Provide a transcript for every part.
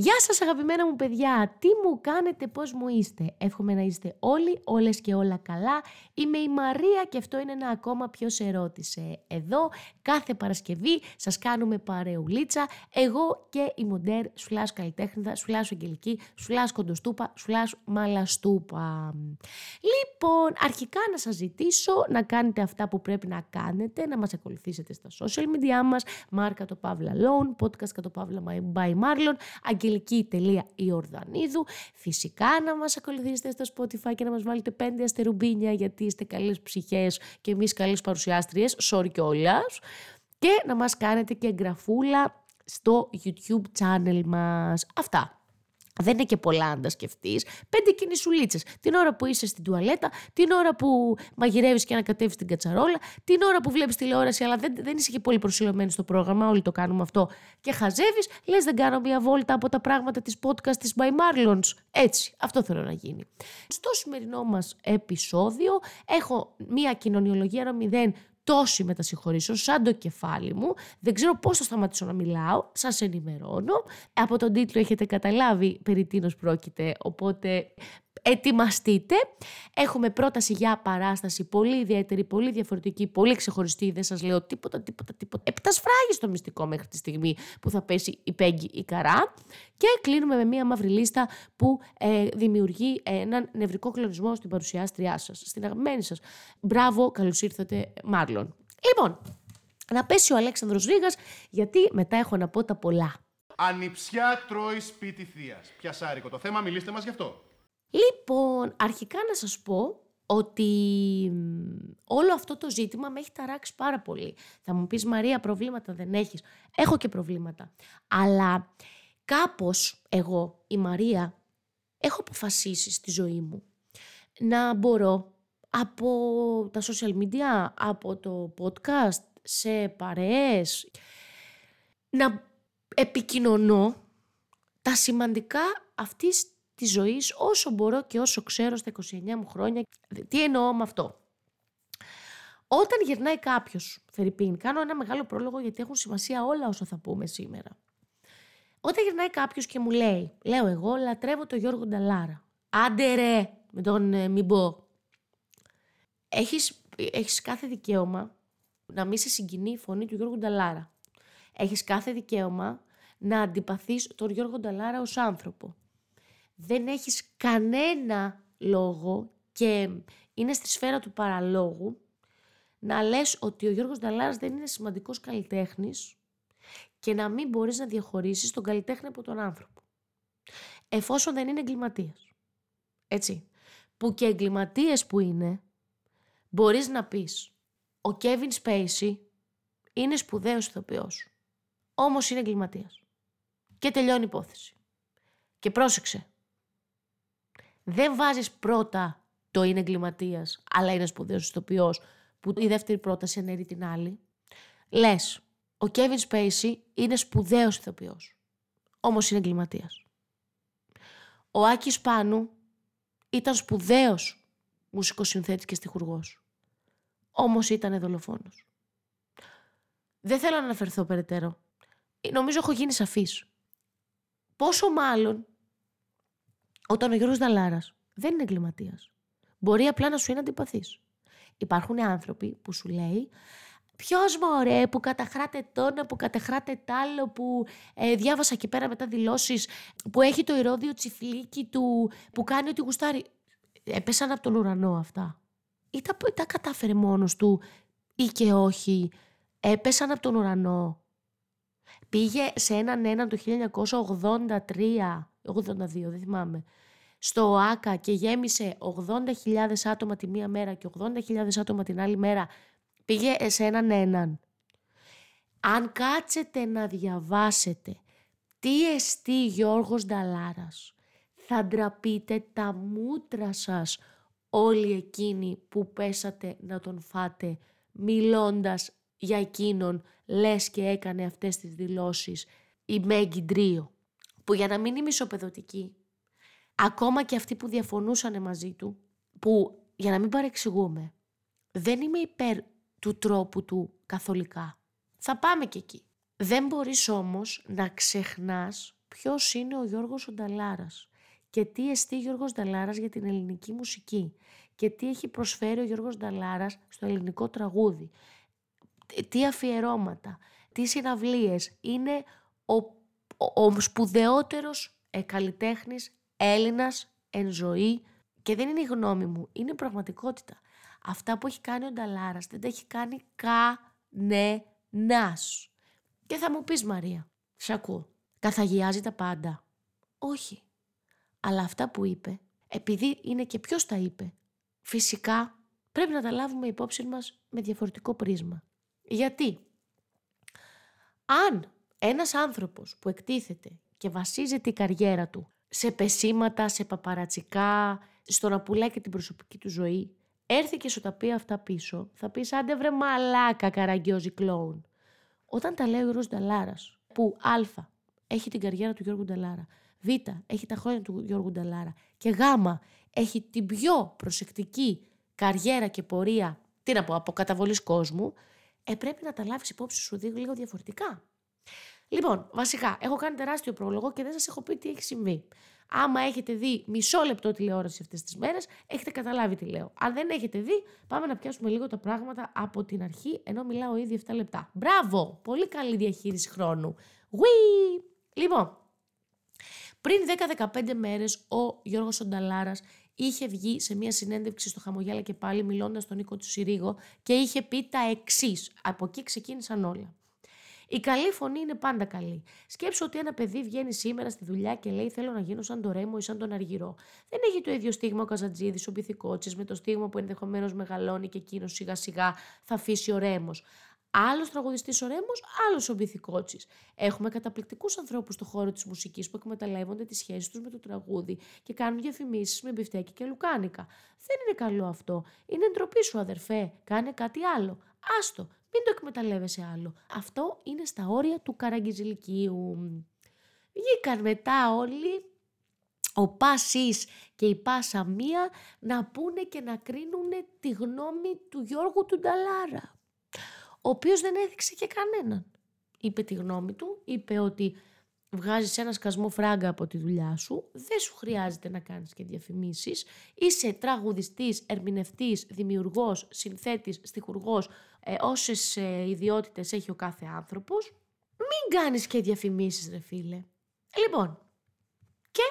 Γεια σας αγαπημένα μου παιδιά, τι μου κάνετε, πώς μου είστε; Εύχομαι να είστε όλοι, όλες και όλα καλά. Είμαι η Μαρία και αυτό είναι ένα ακόμα ποιο σε ρώτησε. Εδώ κάθε Παρασκευή σας κάνουμε παρεουλίτσα, εγώ και η Μοντέρ Σουλάς Καλλιτέχνηδα, Σουλάς Αγγελική, Σουλάς Κοντοστούπα, Σουλάς Μαλαστούπα. Λοιπόν, αρχικά να σας ζητήσω να κάνετε αυτά που πρέπει να κάνετε, να μας ακολουθήσετε στα social media μας, Μάρκα το Παύλα Loan, podcast το Παύλα by Marlon, Ιορδανίδου. Φυσικά να μας ακολουθήσετε στο Spotify και να μας βάλετε πέντε αστερουμπίνια γιατί είστε καλές ψυχές και εμείς καλές παρουσιάστριες, sorry κιόλας. Και να μας κάνετε και εγγραφούλα στο YouTube channel μας. Αυτά. Δεν είναι και πολλά αν τα σκεφτείς. Πέντε κινησουλίτσες. Την ώρα που είσαι στην τουαλέτα, την ώρα που μαγειρεύεις και ανακατεύεις την κατσαρόλα, την ώρα που βλέπεις τηλεόραση, αλλά δεν, δεν είσαι και πολύ προσιλωμένη στο πρόγραμμα. Όλοι το κάνουμε αυτό. Και χαζεύεις, λες δεν κάνω μια βόλτα από τα πράγματα της podcast της By Marlons. Έτσι, αυτό θέλω να γίνει. Στο σημερινό μας επεισόδιο έχω μια κοινωνιολογία 0 τόση μετασυγχωρήσω σαν το κεφάλι μου. Δεν ξέρω πώς θα σταματήσω να μιλάω. Σας ενημερώνω. Από τον τίτλο έχετε καταλάβει περί τίνος πρόκειται, οπότε ετοιμαστείτε. Έχουμε πρόταση για παράσταση πολύ ιδιαίτερη, πολύ διαφορετική, πολύ ξεχωριστή. Δεν σας λέω τίποτα, τίποτα, τίποτα. Επτασφράγει στο μυστικό μέχρι τη στιγμή που θα πέσει η Πέγγι η Καρά. Και κλείνουμε με μία μαύρη λίστα που ε, δημιουργεί έναν νευρικό κλονισμό στην παρουσιάστριά σας, στην αγαπημένη σας. Μπράβο, καλώς ήρθατε Μάρλον. Λοιπόν, να πέσει ο Αλέξανδρος Ρήγας, γιατί μετά έχω να πω τα πολλά. Ανιψιά τρώει σπίτι θείας. Πιασάρικο το θέμα, μιλήστε μας γι' αυτό. Λοιπόν, αρχικά να σας πω ότι όλο αυτό το ζήτημα με έχει ταράξει πάρα πολύ. Θα μου πεις Μαρία προβλήματα δεν έχεις. Έχω και προβλήματα. Αλλά κάπως εγώ, η Μαρία, έχω αποφασίσει στη ζωή μου να μπορώ από τα social media, από το podcast, σε παρέες, να επικοινωνώ τα σημαντικά αυτής της ζωής όσο μπορώ και όσο ξέρω στα 29 μου χρόνια. Τι εννοώ με αυτό; Όταν γυρνάει κάποιος, Φερρυπίν, κάνω ένα μεγάλο πρόλογο γιατί έχουν σημασία όλα όσα θα πούμε σήμερα. Όταν γυρνάει κάποιος και μου λέει, λέω εγώ λατρεύω τον Γιώργο Νταλάρα. Άντε ρε, με τον ε, μην πω. Έχεις, έχεις κάθε δικαίωμα να μην σε συγκινεί η φωνή του Γιώργου Νταλάρα. Έχεις κάθε δικαίωμα να αντιπαθείς τον Γιώργο Νταλάρα ως άνθρωπο δεν έχεις κανένα λόγο και είναι στη σφαίρα του παραλόγου να λες ότι ο Γιώργος Νταλάρας δεν είναι σημαντικός καλλιτέχνης και να μην μπορείς να διαχωρίσεις τον καλλιτέχνη από τον άνθρωπο. Εφόσον δεν είναι εγκληματίας. Έτσι. Που και εγκληματίες που είναι, μπορείς να πεις ο Κέβιν Σπέισι είναι σπουδαίος ηθοποιός. Όμως είναι εγκληματίας. Και τελειώνει η υπόθεση. Και πρόσεξε, δεν βάζεις πρώτα το είναι εγκληματίας, αλλά είναι σπουδαίος ηθοποιός, που η δεύτερη πρόταση αναιρεί την άλλη. Λες, ο Κέβιν Σπέισι είναι σπουδαίος ηθοποιός. όμως είναι εγκληματίας. Ο Άκης Πάνου ήταν σπουδαίος μουσικοσυνθέτης και στιχουργός. Όμως ήταν δολοφόνος. Δεν θέλω να αναφερθώ περαιτέρω. Νομίζω έχω γίνει σαφής. Πόσο μάλλον όταν ο Γιώργος Δαλάρας δεν είναι εγκληματίας. Μπορεί απλά να σου είναι αντιπαθής. Υπάρχουν άνθρωποι που σου λέει Ποιος μωρέ που καταχράτε τόνα, που καταχράτε τ' άλλο, που ε, διάβασα εκεί πέρα μετά δηλώσεις, που έχει το ηρόδιο τσιφλίκι του, που κάνει ό,τι γουστάρει. Έπεσαν από τον ουρανό αυτά. Ή τα, τα κατάφερε μόνος του ή και όχι. Έπεσαν από τον ουρανό. Πήγε σε έναν έναν το 1983 82, δεν θυμάμαι, στο ΆΚΑ και γέμισε 80.000 άτομα τη μία μέρα και 80.000 άτομα την άλλη μέρα, πήγε σε έναν έναν. Αν κάτσετε να διαβάσετε τι εστί Γιώργος Νταλάρας, θα ντραπείτε τα μούτρα σας όλοι εκείνοι που πέσατε να τον φάτε μιλώντας για εκείνον λες και έκανε αυτές τις δηλώσεις η Μέγκη Ντρίο που για να μην είμαι ισοπεδωτική, ακόμα και αυτοί που διαφωνούσαν μαζί του, που για να μην παρεξηγούμε, δεν είμαι υπέρ του τρόπου του καθολικά. Θα πάμε και εκεί. Δεν μπορείς όμως να ξεχνάς ποιος είναι ο Γιώργος Ονταλάρας και τι εστί Γιώργος Νταλάρας για την ελληνική μουσική και τι έχει προσφέρει ο Γιώργος Νταλάρας στο ελληνικό τραγούδι. Τι αφιερώματα, τι συναυλίες. Είναι ο, ο, ο σπουδαιότερος ε, καλλιτέχνης Έλληνας εν ζωή και δεν είναι η γνώμη μου, είναι πραγματικότητα. Αυτά που έχει κάνει ο Νταλάρας δεν τα έχει κάνει κανένας. Και θα μου πεις Μαρία, σ' ακούω, καθαγιάζει τα πάντα. Όχι. Αλλά αυτά που είπε, επειδή είναι και ποιος τα είπε, φυσικά πρέπει να τα λάβουμε υπόψη μας με διαφορετικό πρίσμα. Γιατί; Αν ένας άνθρωπος που εκτίθεται και βασίζει την καριέρα του σε πεσήματα, σε παπαρατσικά, στο να πουλάει και την προσωπική του ζωή, έρθει και σου τα πει αυτά πίσω, θα πεις άντε βρε μαλάκα καραγκιόζη κλόουν. Όταν τα λέει ο Γιώργος Νταλάρας, που α, έχει την καριέρα του Γιώργου Νταλάρα, β, έχει τα χρόνια του Γιώργου Νταλάρα και γ, έχει την πιο προσεκτική καριέρα και πορεία, τι να πω, από καταβολή κόσμου, ε, πρέπει να τα λάβεις υπόψη σου λίγο διαφορετικά. Λοιπόν, βασικά, έχω κάνει τεράστιο πρόλογο και δεν σας έχω πει τι έχει συμβεί. Άμα έχετε δει μισό λεπτό τηλεόραση αυτές τις μέρες, έχετε καταλάβει τι λέω. Αν δεν έχετε δει, πάμε να πιάσουμε λίγο τα πράγματα από την αρχή, ενώ μιλάω ήδη 7 λεπτά. Μπράβο! Πολύ καλή διαχείριση χρόνου. Wee! Λοιπόν, πριν 10-15 μέρες, ο Γιώργος Σονταλάρα είχε βγει σε μια συνέντευξη στο Χαμογιάλα και πάλι μιλώντας στον Νίκο του Συρίγο και είχε πει τα εξής. Από εκεί ξεκίνησαν όλα. Η καλή φωνή είναι πάντα καλή. Σκέψω ότι ένα παιδί βγαίνει σήμερα στη δουλειά και λέει: Θέλω να γίνω σαν το Ρέμο ή σαν τον Αργυρό. Δεν έχει το ίδιο στίγμα ο Καζατζίδη, ο Πυθικότσης, με το στίγμα που ενδεχομένως μεγαλώνει και εκείνος σιγά σιγά θα αφήσει ο Ρέμος. Άλλος τραγουδιστής ο Ρέμος, άλλος ο Μπιθικότσι. Έχουμε καταπληκτικούς ανθρώπους στον χώρο της μουσικής που εκμεταλλεύονται τις σχέσεις τους με το τραγούδι και κάνουν διαφημίσεις με μπιφτέκι και λουκάνικα. Δεν είναι καλό αυτό. Είναι ντροπή σου, αδερφέ. Κάνε κάτι άλλο. Άστο, μην το εκμεταλλεύεσαι άλλο. Αυτό είναι στα όρια του καραγκιζηλικίου. Βγήκαν μετά όλοι ο Πάσης και η Πάσα Μία να πούνε και να κρίνουν τη γνώμη του Γιώργου του Νταλάρα ο οποίος δεν έδειξε και κανέναν. Είπε τη γνώμη του, είπε ότι βγάζεις ένα σκασμό φράγκα από τη δουλειά σου, δεν σου χρειάζεται να κάνεις και διαφημίσεις, είσαι τραγουδιστής, ερμηνευτής, δημιουργός, συνθέτης, στιχουργός, ε, όσες ε, ιδιότητες έχει ο κάθε άνθρωπος, μην κάνεις και διαφημίσεις ρε φίλε. Λοιπόν, και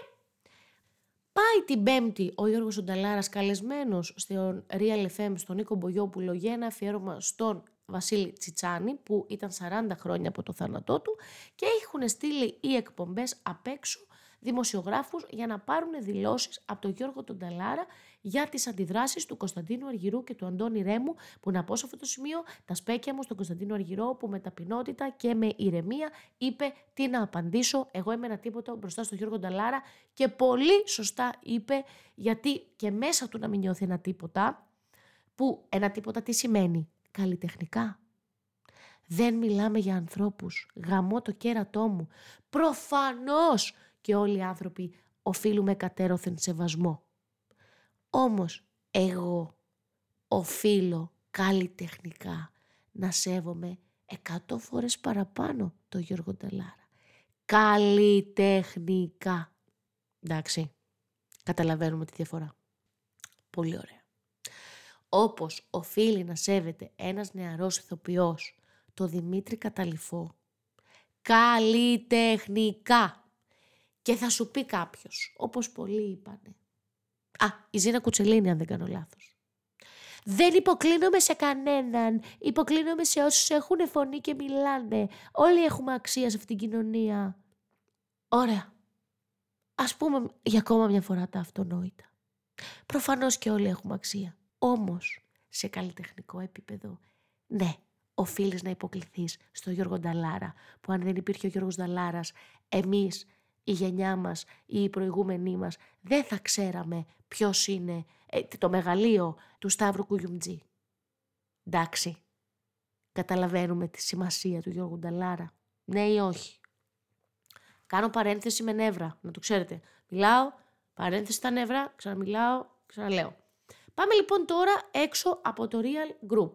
πάει την Πέμπτη ο Γιώργος Ονταλάρας καλεσμένος στο Real FM στον Νίκο Μπογιόπουλο για ένα αφιέρωμα στον Βασίλη Τσιτσάνη που ήταν 40 χρόνια από το θάνατό του και έχουν στείλει οι εκπομπές απ' έξω δημοσιογράφους για να πάρουν δηλώσεις από τον Γιώργο Τονταλάρα για τις αντιδράσεις του Κωνσταντίνου Αργυρού και του Αντώνη Ρέμου που να πω σε αυτό το σημείο τα σπέκια μου στον Κωνσταντίνο Αργυρό που με ταπεινότητα και με ηρεμία είπε τι να απαντήσω εγώ έμενα τίποτα μπροστά στον Γιώργο Τονταλάρα και πολύ σωστά είπε γιατί και μέσα του να μην νιώθει ένα τίποτα που ένα τίποτα τι σημαίνει καλλιτεχνικά. Δεν μιλάμε για ανθρώπους. Γαμώ το κέρατό μου. Προφανώς και όλοι οι άνθρωποι οφείλουμε κατέρωθεν σεβασμό. Όμως εγώ οφείλω καλλιτεχνικά να σέβομαι εκατό φορές παραπάνω το Γιώργο Νταλάρα. Καλλιτεχνικά. Εντάξει, καταλαβαίνουμε τη διαφορά. Πολύ ωραία όπως οφείλει να σέβεται ένας νεαρός ηθοποιός, το Δημήτρη Καταληφό, καλλιτεχνικά. Και θα σου πει κάποιος, όπως πολλοί είπανε. Α, η Ζήνα Κουτσελίνη αν δεν κάνω λάθος. Δεν υποκλίνομαι σε κανέναν. Υποκλίνομαι σε όσους έχουν φωνή και μιλάνε. Όλοι έχουμε αξία σε αυτήν την κοινωνία. Ωραία. Ας πούμε για ακόμα μια φορά τα αυτονόητα. Προφανώς και όλοι έχουμε αξία. Όμως, σε καλλιτεχνικό επίπεδο, ναι, οφείλεις να υποκληθείς στο Γιώργο Νταλάρα, που αν δεν υπήρχε ο Γιώργος Νταλάρας, εμείς, η γενιά μας ή οι προηγούμενοι μας, δεν θα ξέραμε ποιος είναι ε, το μεγαλείο του Σταύρου Κουγιουμτζή. Εντάξει, καταλαβαίνουμε τη σημασία του Γιώργου Νταλάρα, ναι ή όχι; Κάνω παρένθεση με νεύρα, να το ξέρετε. Μιλάω, παρένθεση στα νεύρα, ξαναμιλάω, ξαναλέω. Πάμε λοιπόν τώρα έξω από το Real Group.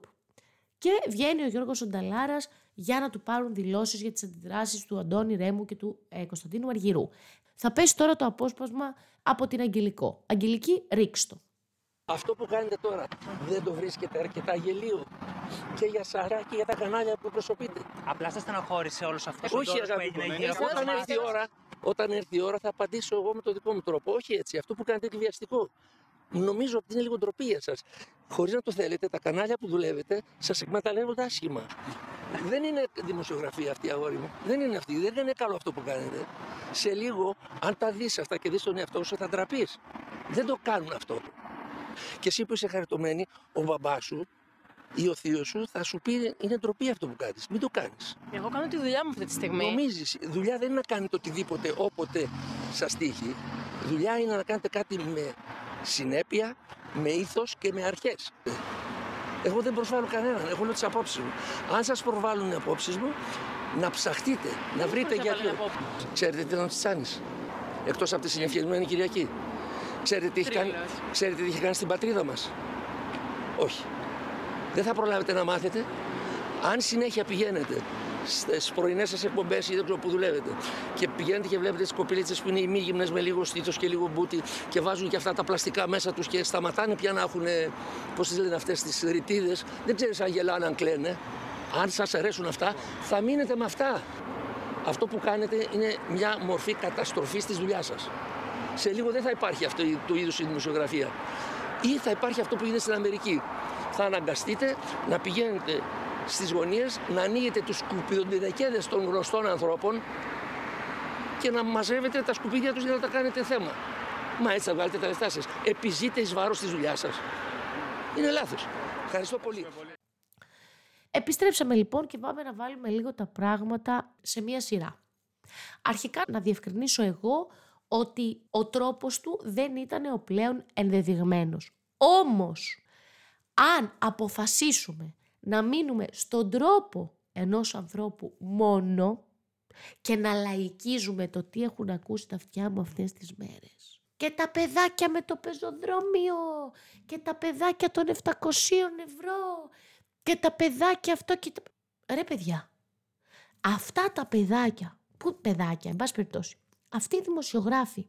Και βγαίνει ο Γιώργος Ονταλάρας για να του πάρουν δηλώσεις για τις αντιδράσεις του Αντώνη Ρέμου και του ε, Κωνσταντίνου Αργυρού. Θα πέσει τώρα το απόσπασμα από την Αγγελικό. Αγγελική, ρίξτο. Αυτό που κάνετε τώρα δεν το βρίσκεται αρκετά γελίο και για Σαρά και για τα κανάλια που προσωπείτε. Απλά σας στεναχώρησε όλος αυτός Όχι, που αγάπη έγινε μου, γύρω από όταν εμάς. έρθει, η ώρα, όταν έρθει η ώρα θα απαντήσω εγώ με τον δικό μου τρόπο. Όχι έτσι, αυτό που κάνετε είναι βιαστικό. Νομίζω ότι είναι λίγο ντροπή για σας. Χωρίς να το θέλετε, τα κανάλια που δουλεύετε σας εκμεταλλεύονται άσχημα. Δεν είναι δημοσιογραφία αυτή, αγόρι μου. Δεν είναι αυτή. Δεν είναι καλό αυτό που κάνετε. Σε λίγο, αν τα δεις αυτά και δεις τον εαυτό σου, θα ντραπείς. Δεν το κάνουν αυτό. Και εσύ που είσαι χαριτωμένη, ο μπαμπάς σου ή ο θείος σου θα σου πει είναι ντροπή αυτό που κάνεις. Μην το κάνεις. Εγώ κάνω τη δουλειά μου αυτή τη στιγμή. Νομίζεις, η δουλειά δεν είναι να κάνετε οτιδήποτε όποτε σας τύχει. Η δουλειά είναι να κάνετε κάτι με συνέπεια, με ήθος και με αρχές. Εγώ δεν προσβάλλω κανέναν, εγώ λέω τις απόψεις μου. Αν σας προβάλλουν οι απόψεις μου, να ψαχτείτε, να βρείτε προσβάλλουν γιατί. απόψεις. Ξέρετε τι ήταν ο Τσιτσάνης, εκτός από τη συνεφιασμένη Κυριακή. Ξέρετε τι, έχει κάνει, Τρίλος. ξέρετε τι είχε κάνει στην πατρίδα μας; Όχι. Δεν θα προλάβετε να μάθετε. Αν συνέχεια πηγαίνετε στις πρωινές σας εκπομπές ή δεν ξέρω που δουλεύετε και πηγαίνετε και βλέπετε τις κοπηλίτσε που είναι ημίγυμνε με λίγο στήθος και λίγο μπούτι και βάζουν και αυτά τα πλαστικά μέσα τους και σταματάνε πια να έχουν, πώς τις λένε αυτές τις ρητίδες, δεν ξέρεις αν γελάνε, αν κλαίνε. Αν σας αρέσουν αυτά, θα μείνετε με αυτά. Αυτό που κάνετε είναι μια μορφή καταστροφής της δουλειάς σας. Σε λίγο δεν θα υπάρχει αυτό το είδου η δημοσιογραφία. Ή θα υπάρχει αυτό που γίνεται στην Αμερική. Θα αναγκαστείτε να πηγαίνετε στις γωνίες, να ανοίγετε τους σκουπιδοντιδεκέδες των γνωστών ανθρώπων και να μαζεύετε τα σκουπίδια τους για να τα κάνετε θέμα. Μα έτσι θα βγάλετε τα λεφτά σας. Επιζείτε εις βάρος της δουλειάς σας. Είναι λάθος. Ευχαριστώ πολύ. Επιστρέψαμε λοιπόν και πάμε να βάλουμε λίγο τα πράγματα σε μία σειρά. Αρχικά να διευκρινίσω εγώ ότι ο τρόπος του δεν ήταν ο πλέον ενδεδειγμένος. Όμως, αν αποφασίσουμε να μείνουμε στον τρόπο ενός ανθρώπου μόνο και να λαϊκίζουμε το τι έχουν ακούσει τα αυτιά μου αυτές τις μέρες. Και τα παιδάκια με το πεζοδρόμιο και τα παιδάκια των 700 ευρώ και τα παιδάκια αυτό και τα... Ρε παιδιά, αυτά τα παιδάκια, που παιδάκια, εν πάση περιπτώσει, αυτοί οι δημοσιογράφοι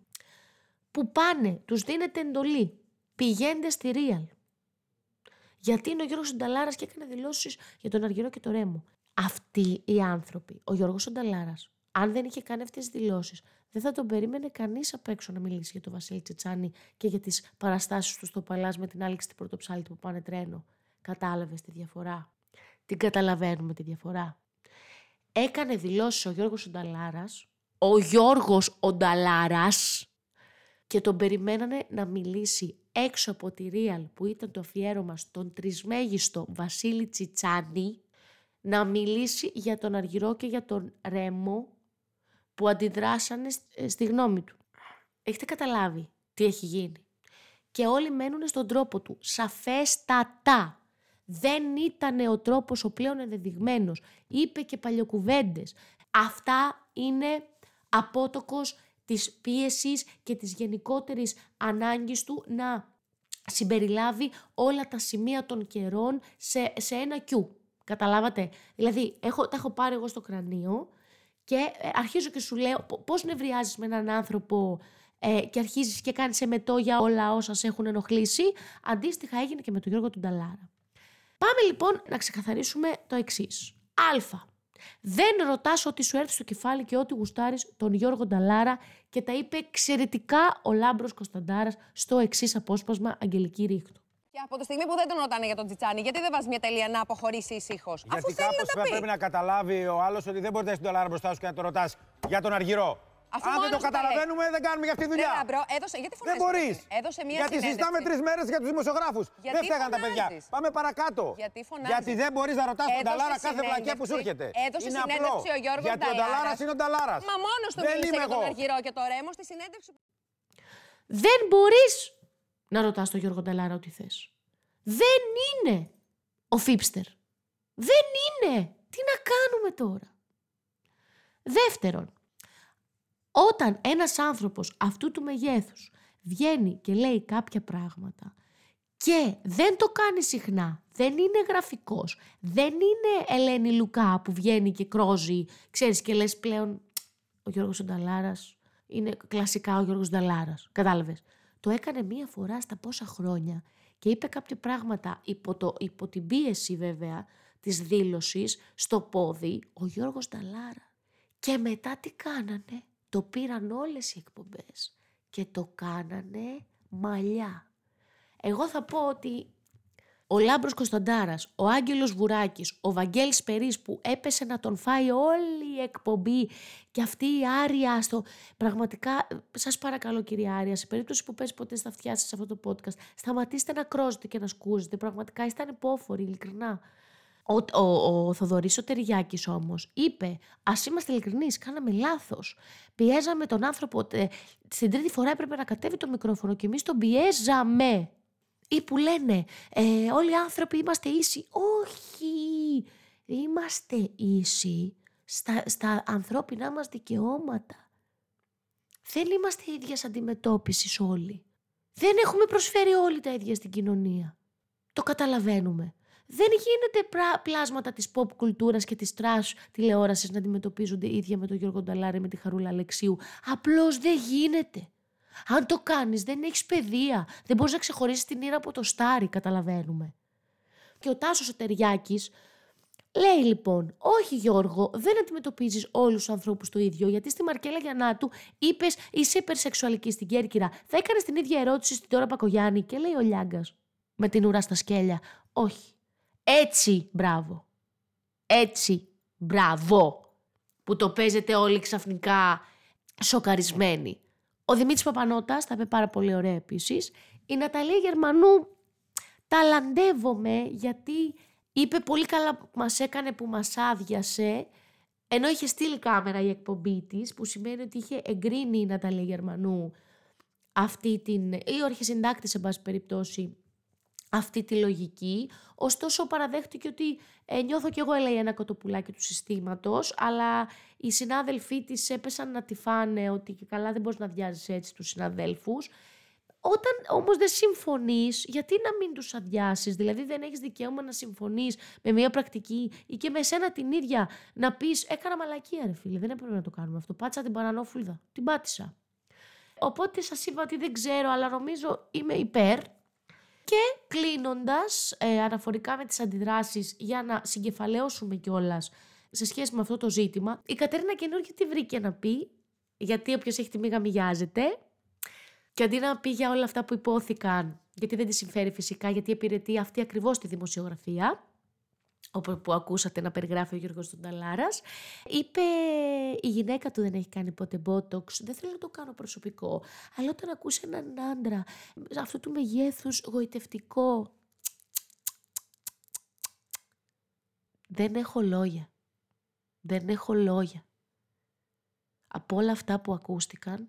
που πάνε, τους δίνεται εντολή, πηγαίνετε στη Real. Γιατί είναι ο Γιώργος Σονταλάρας και έκανε δηλώσεις για τον Αργυρό και το Ρέμο. Αυτοί οι άνθρωποι, ο Γιώργος Σονταλάρας, αν δεν είχε κάνει αυτές τις δηλώσεις, δεν θα τον περίμενε κανείς απ' έξω να μιλήσει για τον Βασίλη Τσιτσάνη και για τις παραστάσεις του στο Παλάς με την Άλεξη την Πρωτοψάλτη που πάνε τρένο. Κατάλαβες τη διαφορά; Την καταλαβαίνουμε τη διαφορά. Έκανε δηλώσεις ο Γιώργος Ονταλάρας, ο Γιώργος Ονταλάρας και τον περιμένανε να μιλήσει έξω από τη Real που ήταν το αφιέρωμα στον τρισμέγιστο Βασίλη Τσιτσάνη να μιλήσει για τον Αργυρό και για τον Ρέμο που αντιδράσανε σ- ε, στη γνώμη του. Έχετε καταλάβει τι έχει γίνει. Και όλοι μένουν στον τρόπο του. Σαφέστατα. Δεν ήταν ο τρόπος ο πλέον ενδεδειγμένος. Είπε και παλιοκουβέντες. Αυτά είναι απότοκος της πίεσης και της γενικότερης ανάγκης του να συμπεριλάβει όλα τα σημεία των καιρών σε, σε ένα κιού. Καταλάβατε; Δηλαδή, έχω, τα έχω πάρει εγώ στο κρανίο και ε, αρχίζω και σου λέω πο- πώς νευριάζεις με έναν άνθρωπο ε, και αρχίζεις και κάνεις εμετό για όλα όσα σε έχουν ενοχλήσει. Αντίστοιχα έγινε και με τον Γιώργο του Νταλάρα. Πάμε λοιπόν να ξεκαθαρίσουμε το εξής. Α. Δεν ρωτάς ό,τι σου έρθει στο κεφάλι και ό,τι γουστάρεις τον Γιώργο Νταλάρα και τα είπε εξαιρετικά ο Λάμπρος Κωνσταντάρας στο εξής απόσπασμα Αγγελική ρίχ' το. Και από τη στιγμή που δεν τον ρωτάνε για τον Τσιτσάνι, γιατί δεν βάζεις μια τελεία να αποχωρήσει ήσυχος. Αφού Γιατί θέλει κάπως να τα πει. πρέπει να καταλάβει ο άλλος ότι δεν μπορείς να έχεις τον Νταλάρα μπροστά σου και να το ρωτάς για τον Αργυρό. Αφού Αν δεν μόνος το τους τα καταλαβαίνουμε, δεν κάνουμε για αυτή τη δουλειά. Ρε Λάμπρο, έδωσε, γιατί Δεν φωνάζεις μπορείς. εσύ; Έδωσε μια Γιατί συνέντευξη. συζητάμε τρεις μέρες για τους δημοσιογράφους. Γιατί Δεν φταίγαν τα παιδιά. φωνάζεις; Πάμε παρακάτω. Γιατί φωνάζεις; Γιατί δεν μπορείς να ρωτάς τον Έδωσε Ταλάρα κάθε βλακιά που σου συνέντευξη. έρχεται. Έδωσε είναι συνέντευξη απλό. ο Γιώργος Γιατί ο Ταλάρα Νταλάρας. είναι ο Ταλάρα. Μα μόνος του Δεν μίλησε είμαι για τον εγώ. Αργυρό και το Ρέμο στη συνέντευξη. που- Δεν μπορείς να ρωτάς τον Γιώργο Νταλάρα ό,τι θες. Δεν είναι ο Φίπστερ. Δεν είναι. Τι να κάνουμε τώρα; Δεύτερον, όταν ένας άνθρωπος αυτού του μεγέθους βγαίνει και λέει κάποια πράγματα Και δεν το κάνει συχνά. Δεν είναι γραφικός. Δεν είναι Ελένη Λουκά που βγαίνει και κρόζει. Ξέρεις και λες πλέον ο Γιώργος Νταλάρας είναι κλασικά ο Γιώργος Νταλάρας. Κατάλαβες. Το έκανε μία φορά στα πόσα χρόνια και είπε κάποια πράγματα υπό, το, υπό την πίεση βέβαια της δήλωσης στο πόδι ο Γιώργος Νταλάρα. Και μετά τι κάνανε; Το πήραν όλες οι εκπομπές και το κάνανε μαλλιά. Εγώ θα πω ότι ο Λάμπρος Κωνσταντάρας, ο Άγγελος Βουράκης, ο Βαγγέλης Περής που έπεσε να τον φάει όλη η εκπομπή και αυτή η Άρια στο... Πραγματικά, σας παρακαλώ κυρία Άρια, σε περίπτωση που πέσει ποτέ στα αυτιά σας σε αυτό το podcast, σταματήστε να κρόζετε και να σκούζετε. Πραγματικά είστε ανυπόφοροι, ειλικρινά. Ο, ο, ο Θοδωρής ο Τεριάκης όμως είπε ας είμαστε ειλικρινείς, κάναμε λάθος. Πιέζαμε τον άνθρωπο, ε, στην τρίτη φορά έπρεπε να κατέβει το μικρόφωνο και εμείς τον πιέζαμε ή που λένε ε, όλοι οι άνθρωποι είμαστε ίσοι. Όχι, είμαστε ίσοι στα, στα ανθρώπινά μας δικαιώματα. Δεν είμαστε ίδιας αντιμετώπισης όλοι. Δεν έχουμε προσφέρει όλοι τα ίδια στην κοινωνία. Το καταλαβαίνουμε. Δεν γίνεται πλάσματα της pop κουλτούρας και της trash τηλεόρασης να αντιμετωπίζονται ίδια με τον Γιώργο Νταλάρα με τη Χαρούλα Αλεξίου. Απλώς δεν γίνεται. Αν το κάνεις, δεν έχεις παιδεία. Δεν μπορείς να ξεχωρίσεις την ήρα από το στάρι, καταλαβαίνουμε. Και ο Τάσος ο λέει λοιπόν, Όχι Γιώργο, δεν αντιμετωπίζεις όλους τους ανθρώπους το ίδιο, γιατί στη Μαρκέλα Γιαννάτου είπες είσαι υπερσεξουαλική στην Κέρκυρα. Θα έκανες την ίδια ερώτηση στην Ντόρα Μπακογιάννη και λέει ο Λιάγκας με την ουρά στα σκέλια. Όχι. Έτσι, μπράβο. Έτσι, μπράβο. Που το παίζετε όλοι ξαφνικά σοκαρισμένοι. Ο Δημήτρης Παπανώτας, θα είπε πάρα πολύ ωραία επίσης. Η Ναταλία Γερμανού ταλαντεύομαι γιατί είπε πολύ καλά που μας έκανε που μας άδειασε ενώ είχε στείλει κάμερα η εκπομπή της, που σημαίνει ότι είχε εγκρίνει η Ναταλία Γερμανού αυτή την, ή ο συντάκτης σε πάση περιπτώσει, αυτή τη λογική. Ωστόσο παραδέχτηκε ότι ε, νιώθω κι εγώ έλεγε ένα κοτοπουλάκι του συστήματος, αλλά οι συνάδελφοί της έπεσαν να τη φάνε ότι και καλά δεν μπορείς να αδειάζεις έτσι τους συναδέλφους. Όταν όμως δεν συμφωνείς, γιατί να μην τους αδειάσεις, δηλαδή δεν έχεις δικαίωμα να συμφωνείς με μια πρακτική ή και με σένα την ίδια να πεις έκανα μαλακία ρε φίλε, δεν έπρεπε να το κάνουμε αυτό, πάτησα την παρανόφουλδα, την πάτησα. Οπότε σας είπα ότι δεν ξέρω, αλλά νομίζω είμαι υπέρ και κλείνοντας, ε, αναφορικά με τις αντιδράσεις, για να συγκεφαλαίωσουμε κιόλας σε σχέση με αυτό το ζήτημα, η Κατερίνα Καινούργια τι βρήκε να πει, γιατί όποιος έχει τη μήγα μοιάζεται, και αντί να πει για όλα αυτά που υπόθηκαν, γιατί δεν τη συμφέρει φυσικά, γιατί υπηρετεί αυτή ακριβώς τη δημοσιογραφία, όπου ακούσατε να περιγράφει ο Γιώργος Ταλάρας, είπε η γυναίκα του δεν έχει κάνει ποτέ μπότοξ, δεν θέλω να το κάνω προσωπικό, αλλά όταν ακούσει έναν άντρα αυτού του μεγέθους γοητευτικό, δεν έχω λόγια. Δεν έχω λόγια. Από όλα αυτά που ακούστηκαν,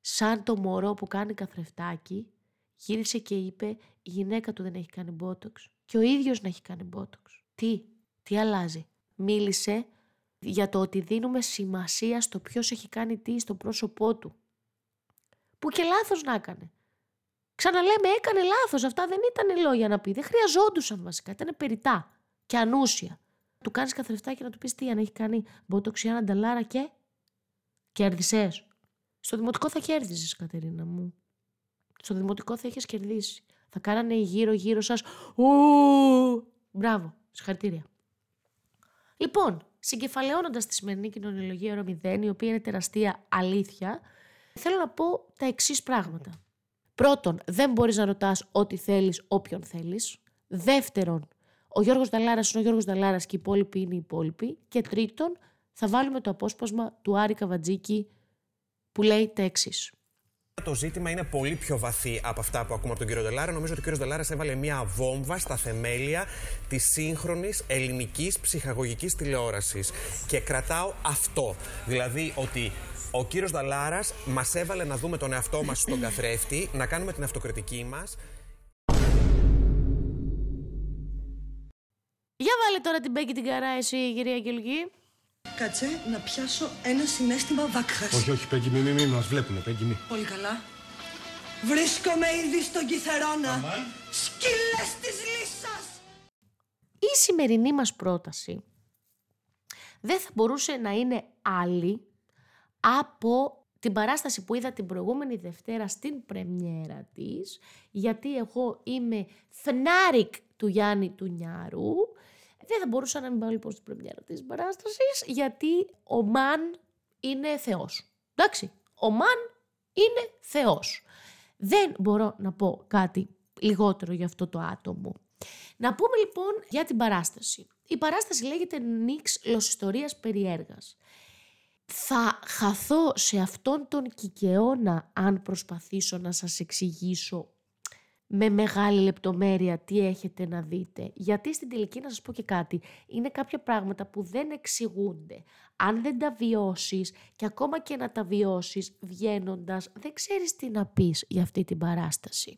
σαν το μωρό που κάνει καθρεφτάκι, γύρισε και είπε η γυναίκα του δεν έχει κάνει μπότοξ και ο ίδιος να έχει κάνει μπότοξ. Τι, τι αλλάζει; Μίλησε για το ότι δίνουμε σημασία στο ποιος έχει κάνει τι στο πρόσωπό του. Που και λάθος να έκανε. Ξαναλέμε, έκανε λάθος. Αυτά δεν ήταν λόγια να πει. Δεν χρειαζόντουσαν βασικά. Ήταν περιτά και ανούσια. Του κάνεις καθρεφτά και να του πεις τι, αν έχει κάνει μποτοξιάνα νταλάρα και κέρδισες. Στο δημοτικό θα κέρδιζες, Κατερίνα μου. Στο δημοτικό θα έχει κερδίσει. Θα κάνανε γύρω-γύρω σας. Μπράβο. Συγχαρητήρια. Λοιπόν, συγκεφαλαιώνοντας τη σημερινή κοινωνιολογία ορομηδένη, η οποία είναι τεραστία αλήθεια, θέλω να πω τα εξής πράγματα. Πρώτον, δεν μπορείς να ρωτάς ό,τι θέλεις, όποιον θέλεις. Δεύτερον, ο Γιώργος Δαλάρας είναι ο Γιώργος Δαλάρας και οι υπόλοιποι είναι οι υπόλοιποι. Και τρίτον, θα βάλουμε το απόσπασμα του Άρη Καβατζίκη που λέει τα εξής. Το ζήτημα είναι πολύ πιο βαθύ από αυτά που ακούμε από τον κύριο Δελάρα. Νομίζω ότι ο κύριος Δελάρα έβαλε μια βόμβα στα θεμέλια της σύγχρονης ελληνικής ψυχαγωγικής τηλεόρασης. Και κρατάω αυτό. Δηλαδή ότι ο κύριος Δαλάρας μας έβαλε να δούμε τον εαυτό μας στον καθρέφτη, να κάνουμε την αυτοκριτική μας. Για βάλε τώρα την Μπέκη την καρά εσύ, κυρία Αγγελική. Κάτσε να πιάσω ένα συνέστημα βάκχας. Όχι, όχι, Πέγγι, μη, μη, μη, μας βλέπουνε, Πέγγι, μη. Πολύ καλά. Βρίσκομαι ήδη στον Κιθερώνα. Σκύλες της Λύσας. Η σημερινή μας πρόταση δεν θα μπορούσε να είναι άλλη από την παράσταση που είδα την προηγούμενη Δευτέρα στην πρεμιέρα της, γιατί εγώ είμαι φνάρικ του Γιάννη του Νιάρου. Δεν θα μπορούσα να μην πάω λοιπόν στην πρεμιέρα της παράστασης, γιατί ο Μαν είναι θεός. Εντάξει, ο Μαν είναι θεός. Δεν μπορώ να πω κάτι λιγότερο για αυτό το άτομο. Να πούμε λοιπόν για την παράσταση. Η παράσταση λέγεται Νίξ Λοσιστορίας Περιέργας. Θα χαθώ σε αυτόν τον κικαιώνα αν προσπαθήσω να σας εξηγήσω με μεγάλη λεπτομέρεια τι έχετε να δείτε. Γιατί στην τελική να σας πω και κάτι, είναι κάποια πράγματα που δεν εξηγούνται. Αν δεν τα βιώσεις και ακόμα και να τα βιώσεις βγαίνοντας, δεν ξέρεις τι να πεις για αυτή την παράσταση.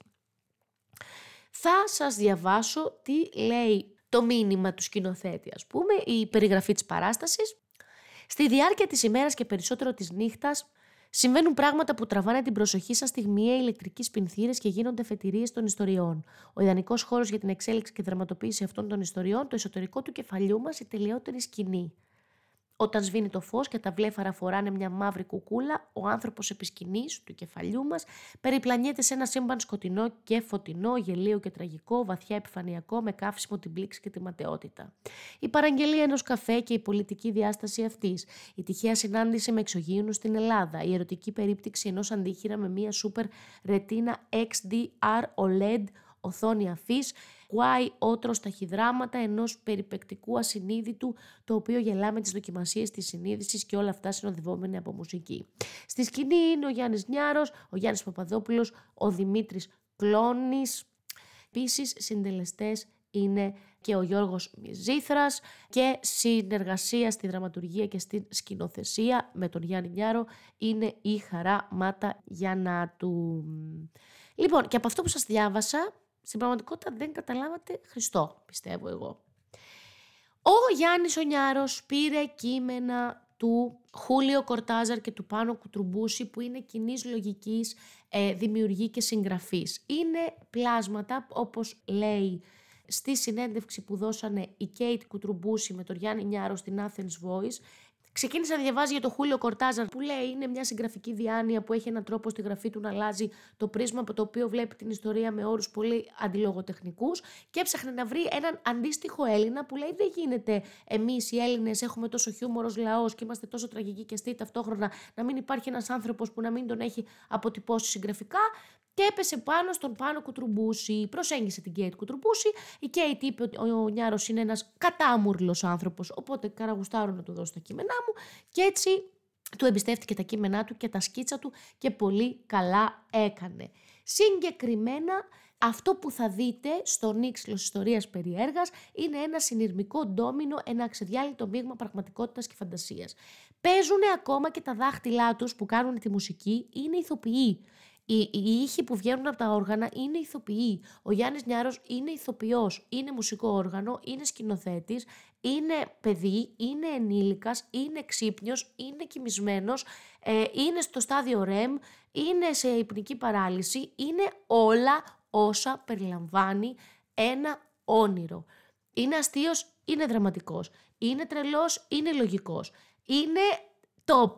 Θα σας διαβάσω τι λέει το μήνυμα του σκηνοθέτη, ας πούμε, η περιγραφή της παράστασης. Στη διάρκεια της ημέρας και περισσότερο της νύχτας, Συμβαίνουν πράγματα που τραβάνε την προσοχή σας στιγμιαία ηλεκτρική πινθύρες και γίνονται φετηρίε των ιστοριών. Ο ιδανικός χώρος για την εξέλιξη και δραματοποίηση αυτών των ιστοριών, το εσωτερικό του κεφαλιού μας, η τελειότερη σκηνή. Όταν σβήνει το φως και τα βλέφαρα φοράνε μια μαύρη κουκούλα, ο άνθρωπος επισκηνή του κεφαλιού μας περιπλανιέται σε ένα σύμπαν σκοτεινό και φωτεινό, γελίο και τραγικό, βαθιά επιφανειακό, με καύσιμο την πλήξη και τη ματαιότητα. Η παραγγελία ενός καφέ και η πολιτική διάσταση αυτής, η τυχαία συνάντηση με εξωγήινους στην Ελλάδα, η ερωτική περίπτυξη ενός αντίχειρα με μια super retina XDR OLED οθόνη αφής, κουάει ότρος στα χειδράματα ενός περιπεκτικού ασυνείδητου, το οποίο γελά με τις δοκιμασίες της συνείδησης και όλα αυτά συνοδευόμενοι από μουσική. Στη σκηνή είναι ο Γιάννης Νιάρος, ο Γιάννης Παπαδόπουλος, ο Δημήτρης Κλώνης. Επίσης, συντελεστές είναι και ο Γιώργος Μιζήθρας και συνεργασία στη δραματουργία και στην σκηνοθεσία με τον Γιάννη Νιάρο είναι η Χαρά Μάτα Γιάννατου. Λοιπόν, και από αυτό που σας διάβασα, στην πραγματικότητα δεν καταλάβατε Χριστό, πιστεύω εγώ. Ο Γιάννης Ονιάρος πήρε κείμενα του Χούλιο Κορτάζαρ και του Πάνο Κουτρουμπούση που είναι κοινής λογικής ε, δημιουργή και συγγραφής. Είναι πλάσματα όπως λέει στη συνέντευξη που δώσανε η Κέιτ Κουτρουμπούση με τον Γιάννη Νιάρο στην Athens Voice Ξεκίνησε να διαβάζει για το Χούλιο Κορτάζαρ που λέει είναι μια συγγραφική διάνοια που έχει έναν τρόπο στη γραφή του να αλλάζει το πρίσμα από το οποίο βλέπει την ιστορία με όρους πολύ αντιλογοτεχνικούς και έψαχνε να βρει έναν αντίστοιχο Έλληνα που λέει δεν γίνεται εμείς οι Έλληνες έχουμε τόσο χιούμορος λαός και είμαστε τόσο τραγικοί και αστεί ταυτόχρονα να μην υπάρχει ένας άνθρωπος που να μην τον έχει αποτυπώσει συγγραφικά και έπεσε πάνω στον Πάνο Κουτρουμπούση. Προσέγγισε την Κέιτ Κουτρουμπούση. Η Κέιτ είπε ότι ο Νιάρος είναι ένας κατάμουρλος άνθρωπος, οπότε καραγουστάρω να του δώσω τα κείμενά μου. Και έτσι του εμπιστεύτηκε τα κείμενά του και τα σκίτσα του και πολύ καλά έκανε. Συγκεκριμένα αυτό που θα δείτε στο Νίξλος Ιστορίας Περιέργας είναι ένα συνειρμικό ντόμινο, ένα αξεδιάλειτο μείγμα πραγματικότητας και φαντασίας. Παίζουν ακόμα και τα δάχτυλά τους που κάνουν τη μουσική, είναι ηθοποιοί. Οι, οι ήχοι που βγαίνουν από τα όργανα είναι ηθοποιοί. Ο Γιάννης Νιάρος είναι ηθοποιός, είναι μουσικό όργανο, είναι σκηνοθέτης, είναι παιδί, είναι ενήλικας, είναι ξύπνιος, είναι κοιμισμένος, ε, είναι στο στάδιο REM, είναι σε υπνική παράλυση, είναι όλα όσα περιλαμβάνει ένα όνειρο. Είναι αστείος, είναι δραματικός. Είναι τρελός, είναι λογικός. Είναι top.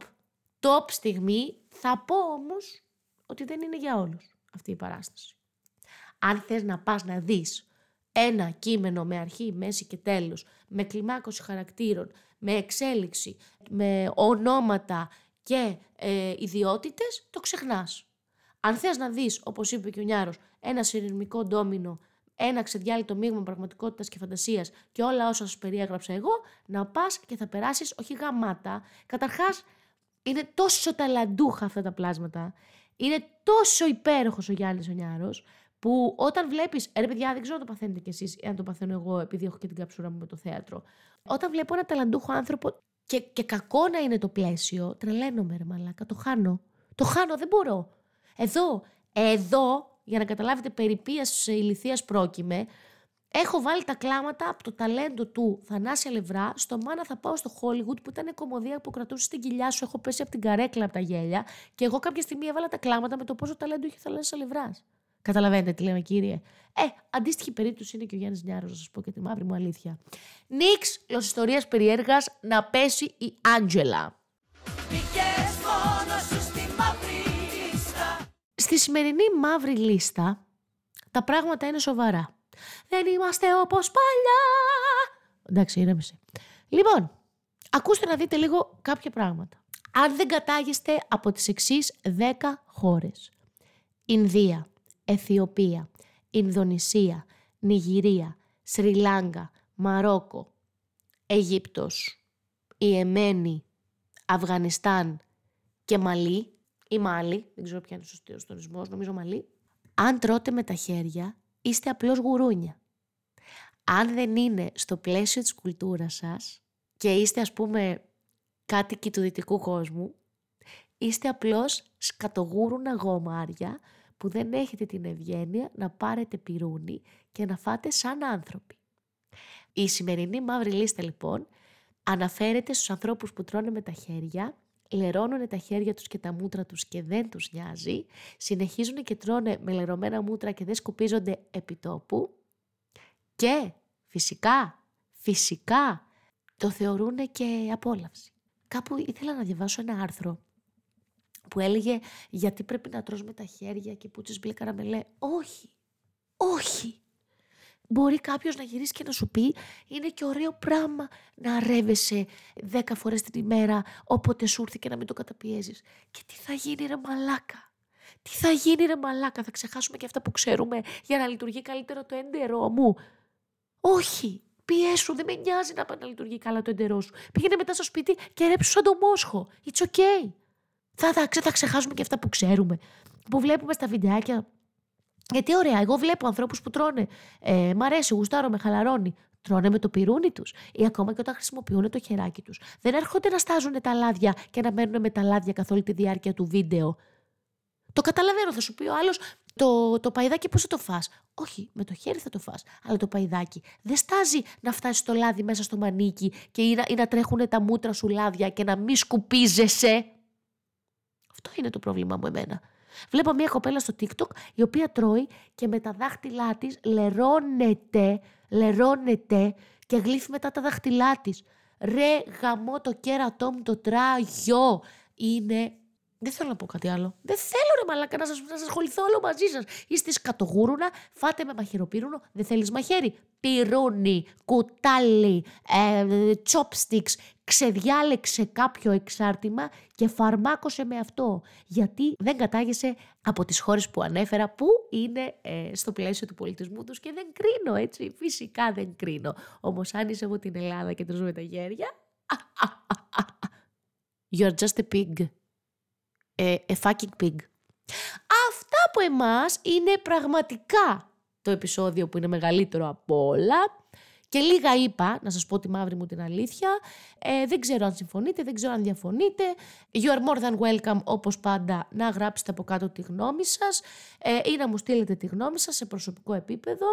Top στιγμή. Θα πω όμως ότι δεν είναι για όλους αυτή η παράσταση. Αν θες να πας να δεις ένα κείμενο με αρχή, μέση και τέλος, με κλιμάκωση χαρακτήρων, με εξέλιξη, με ονόματα και ε, ιδιότητες, το ξεχνάς. Αν θες να δεις, όπως είπε και ο Νιάρος, ένα συνειρμικό ντόμινο, ένα ξεδιάλειτο μείγμα πραγματικότητας και φαντασίας και όλα όσα σας περιέγραψα εγώ, να πας και θα περάσεις όχι γαμάτα. Καταρχάς, είναι τόσο ταλαντούχα αυτά τα πλάσματα. Είναι τόσο υπέροχος ο Γιάννης ο που όταν βλέπεις. Ρε, παιδιά, δεν ξέρω αν το παθαίνετε κι εσείς, αν το παθαίνω εγώ, επειδή έχω και την καψούρα μου με το θέατρο. Όταν βλέπω ένα ταλαντούχο άνθρωπο και, και κακό να είναι το πλαίσιο, τρελαίνομαι, ρε μαλάκα, το χάνω. Το χάνω, δεν μπορώ. Εδώ, εδώ, για να καταλάβετε περί ποιας ηλικίας πρόκειμε, Έχω βάλει τα κλάματα από το ταλέντο του Θανάση Αλευρά στο Μάνα θα πάω στο Hollywood που ήταν κομμωδία που κρατούσε στην κοιλιά σου. Έχω πέσει από την καρέκλα από τα γέλια και εγώ κάποια στιγμή έβαλα τα κλάματα με το πόσο ταλέντο είχε ο Θανάσης Αλευράς. Καταλαβαίνετε τι λέμε, κύριε. Ε, αντίστοιχη περίπτωση είναι και ο Γιάννης Νιάρος, να σας πω και τη μαύρη μου αλήθεια. Νίξ, ιστορία περιέργας, να πέσει η Άντζελα. Στη σημερινή μαύρη λίστα τα πράγματα είναι σοβαρά. Δεν είμαστε όπως παλιά. Εντάξει, ήρεμησε. Λοιπόν, ακούστε να δείτε λίγο κάποια πράγματα. Αν δεν κατάγεστε από τις εξής 10 χώρες. Ινδία, Αιθιοπία, Ινδονησία, Νιγηρία, Σρι Λάγκα, Μαρόκο, Αιγύπτος, Ιεμένη, Αφγανιστάν και Μαλή, ή Μάλι, δεν ξέρω ποια είναι ο σωστός ορισμός, νομίζω Μαλή. Αν τρώτε με τα χέρια, είστε απλώς γουρούνια. Αν δεν είναι στο πλαίσιο της κουλτούρας σας και είστε ας πούμε κάτοικοι του δυτικού κόσμου, είστε απλώς σκατογούρουνα γομάρια που δεν έχετε την ευγένεια να πάρετε πυρούνι και να φάτε σαν άνθρωποι. Η σημερινή μαύρη λίστα λοιπόν αναφέρεται στους ανθρώπους που τρώνε με τα χέρια, λερώνουν τα χέρια τους και τα μούτρα τους και δεν τους νοιάζει, συνεχίζουν και τρώνε με λερωμένα μούτρα και δεν σκουπίζονται επιτόπου και φυσικά, φυσικά το θεωρούν και απόλαυση. Κάπου ήθελα να διαβάσω ένα άρθρο που έλεγε γιατί πρέπει να τρως με τα χέρια και που μπλε καραμελέ. Όχι, όχι. Μπορεί κάποιος να γυρίσει και να σου πει είναι και ωραίο πράγμα να ρεύεσαι δέκα φορές την ημέρα όποτε σου έρθει και να μην το καταπιέζεις. Και τι θα γίνει ρε μαλάκα; Τι θα γίνει ρε μαλάκα, θα ξεχάσουμε και αυτά που ξέρουμε για να λειτουργεί καλύτερα το έντερό μου; Όχι, πιέσου, δεν με νοιάζει να πάει να λειτουργεί καλά το έντερό σου. Πήγαινε μετά στο σπίτι και ρέψου σαν το μόσχο. It's okay. Θα, θα, θα ξεχάσουμε και αυτά που ξέρουμε. Που βλέπουμε στα βιντεάκια. Γιατί ωραία, εγώ βλέπω ανθρώπους που τρώνε. Ε, μ' αρέσει, γουστάρω, με χαλαρώνει. Τρώνε με το πυρούνι τους ή ακόμα και όταν χρησιμοποιούν το χεράκι τους. Δεν έρχονται να στάζουν τα λάδια και να μένουν με τα λάδια καθ' όλη τη διάρκεια του βίντεο. Το καταλαβαίνω, θα σου πει ο άλλος, το, το παϊδάκι πώς θα το φας; Όχι, με το χέρι θα το φας. Αλλά το παϊδάκι δεν στάζει να φτάσει το λάδι μέσα στο μανίκι και ή να, ή να τρέχουν τα μούτρα σου λάδια και να μη σκουπίζεσαι. Αυτό είναι το πρόβλημά μου εμένα. Βλέπω μια κοπέλα στο TikTok η οποία τρώει και με τα δάχτυλά της λερώνεται, λερώνεται και γλύφει μετά τα δάχτυλά της. Ρε γαμώ το κέρατό μου το τράγιο. Είναι δεν θέλω να πω κάτι άλλο. Δεν θέλω ρε μαλάκα να σας, να σας ασχοληθώ όλο μαζί σας. Είστε σκατογούρουνα, φάτε με μαχαιροπύρουνο, δεν θέλεις μαχαίρι. Πυρούνι, κουτάλι, ε, chopsticks, ξεδιάλεξε κάποιο εξάρτημα και φαρμάκωσε με αυτό. Γιατί δεν κατάγεσαι από τις χώρες που ανέφερα που είναι ε, στο πλαίσιο του πολιτισμού τους και δεν κρίνω έτσι. Φυσικά δεν κρίνω. Όμως αν είσαι από την Ελλάδα και τρως με τα γέρια... You're just a pig. A, a fucking pig. Αυτά από εμάς είναι πραγματικά το επεισόδιο που είναι μεγαλύτερο από όλα. Και λίγα είπα, να σας πω τη μαύρη μου την αλήθεια. Ε, δεν ξέρω αν συμφωνείτε, δεν ξέρω αν διαφωνείτε. You are more than welcome, όπως πάντα, να γράψετε από κάτω τη γνώμη σας ε, ή να μου στείλετε τη γνώμη σας σε προσωπικό επίπεδο.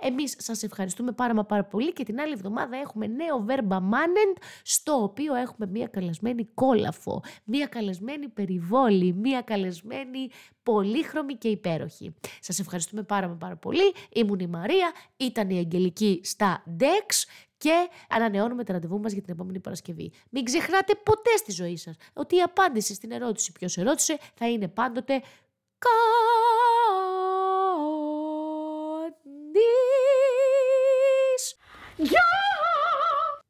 Εμείς σας ευχαριστούμε πάρα μα πάρα πολύ και την άλλη εβδομάδα έχουμε νέο Verba Manent, στο οποίο έχουμε μία καλεσμένη κόλαφο, μία καλεσμένη περιβόλη, μία καλεσμένη πολύχρωμη και υπέροχη. Σας ευχαριστούμε πάρα πολύ. Ήμουν η Μαρία, ήταν η Αγγελική στα DEX και ανανεώνουμε τα ραντεβού μας για την επόμενη Παρασκευή. Μην ξεχνάτε ποτέ στη ζωή σας ότι η απάντηση στην ερώτηση ποιος ερώτησε θα είναι πάντοτε «Κανείς».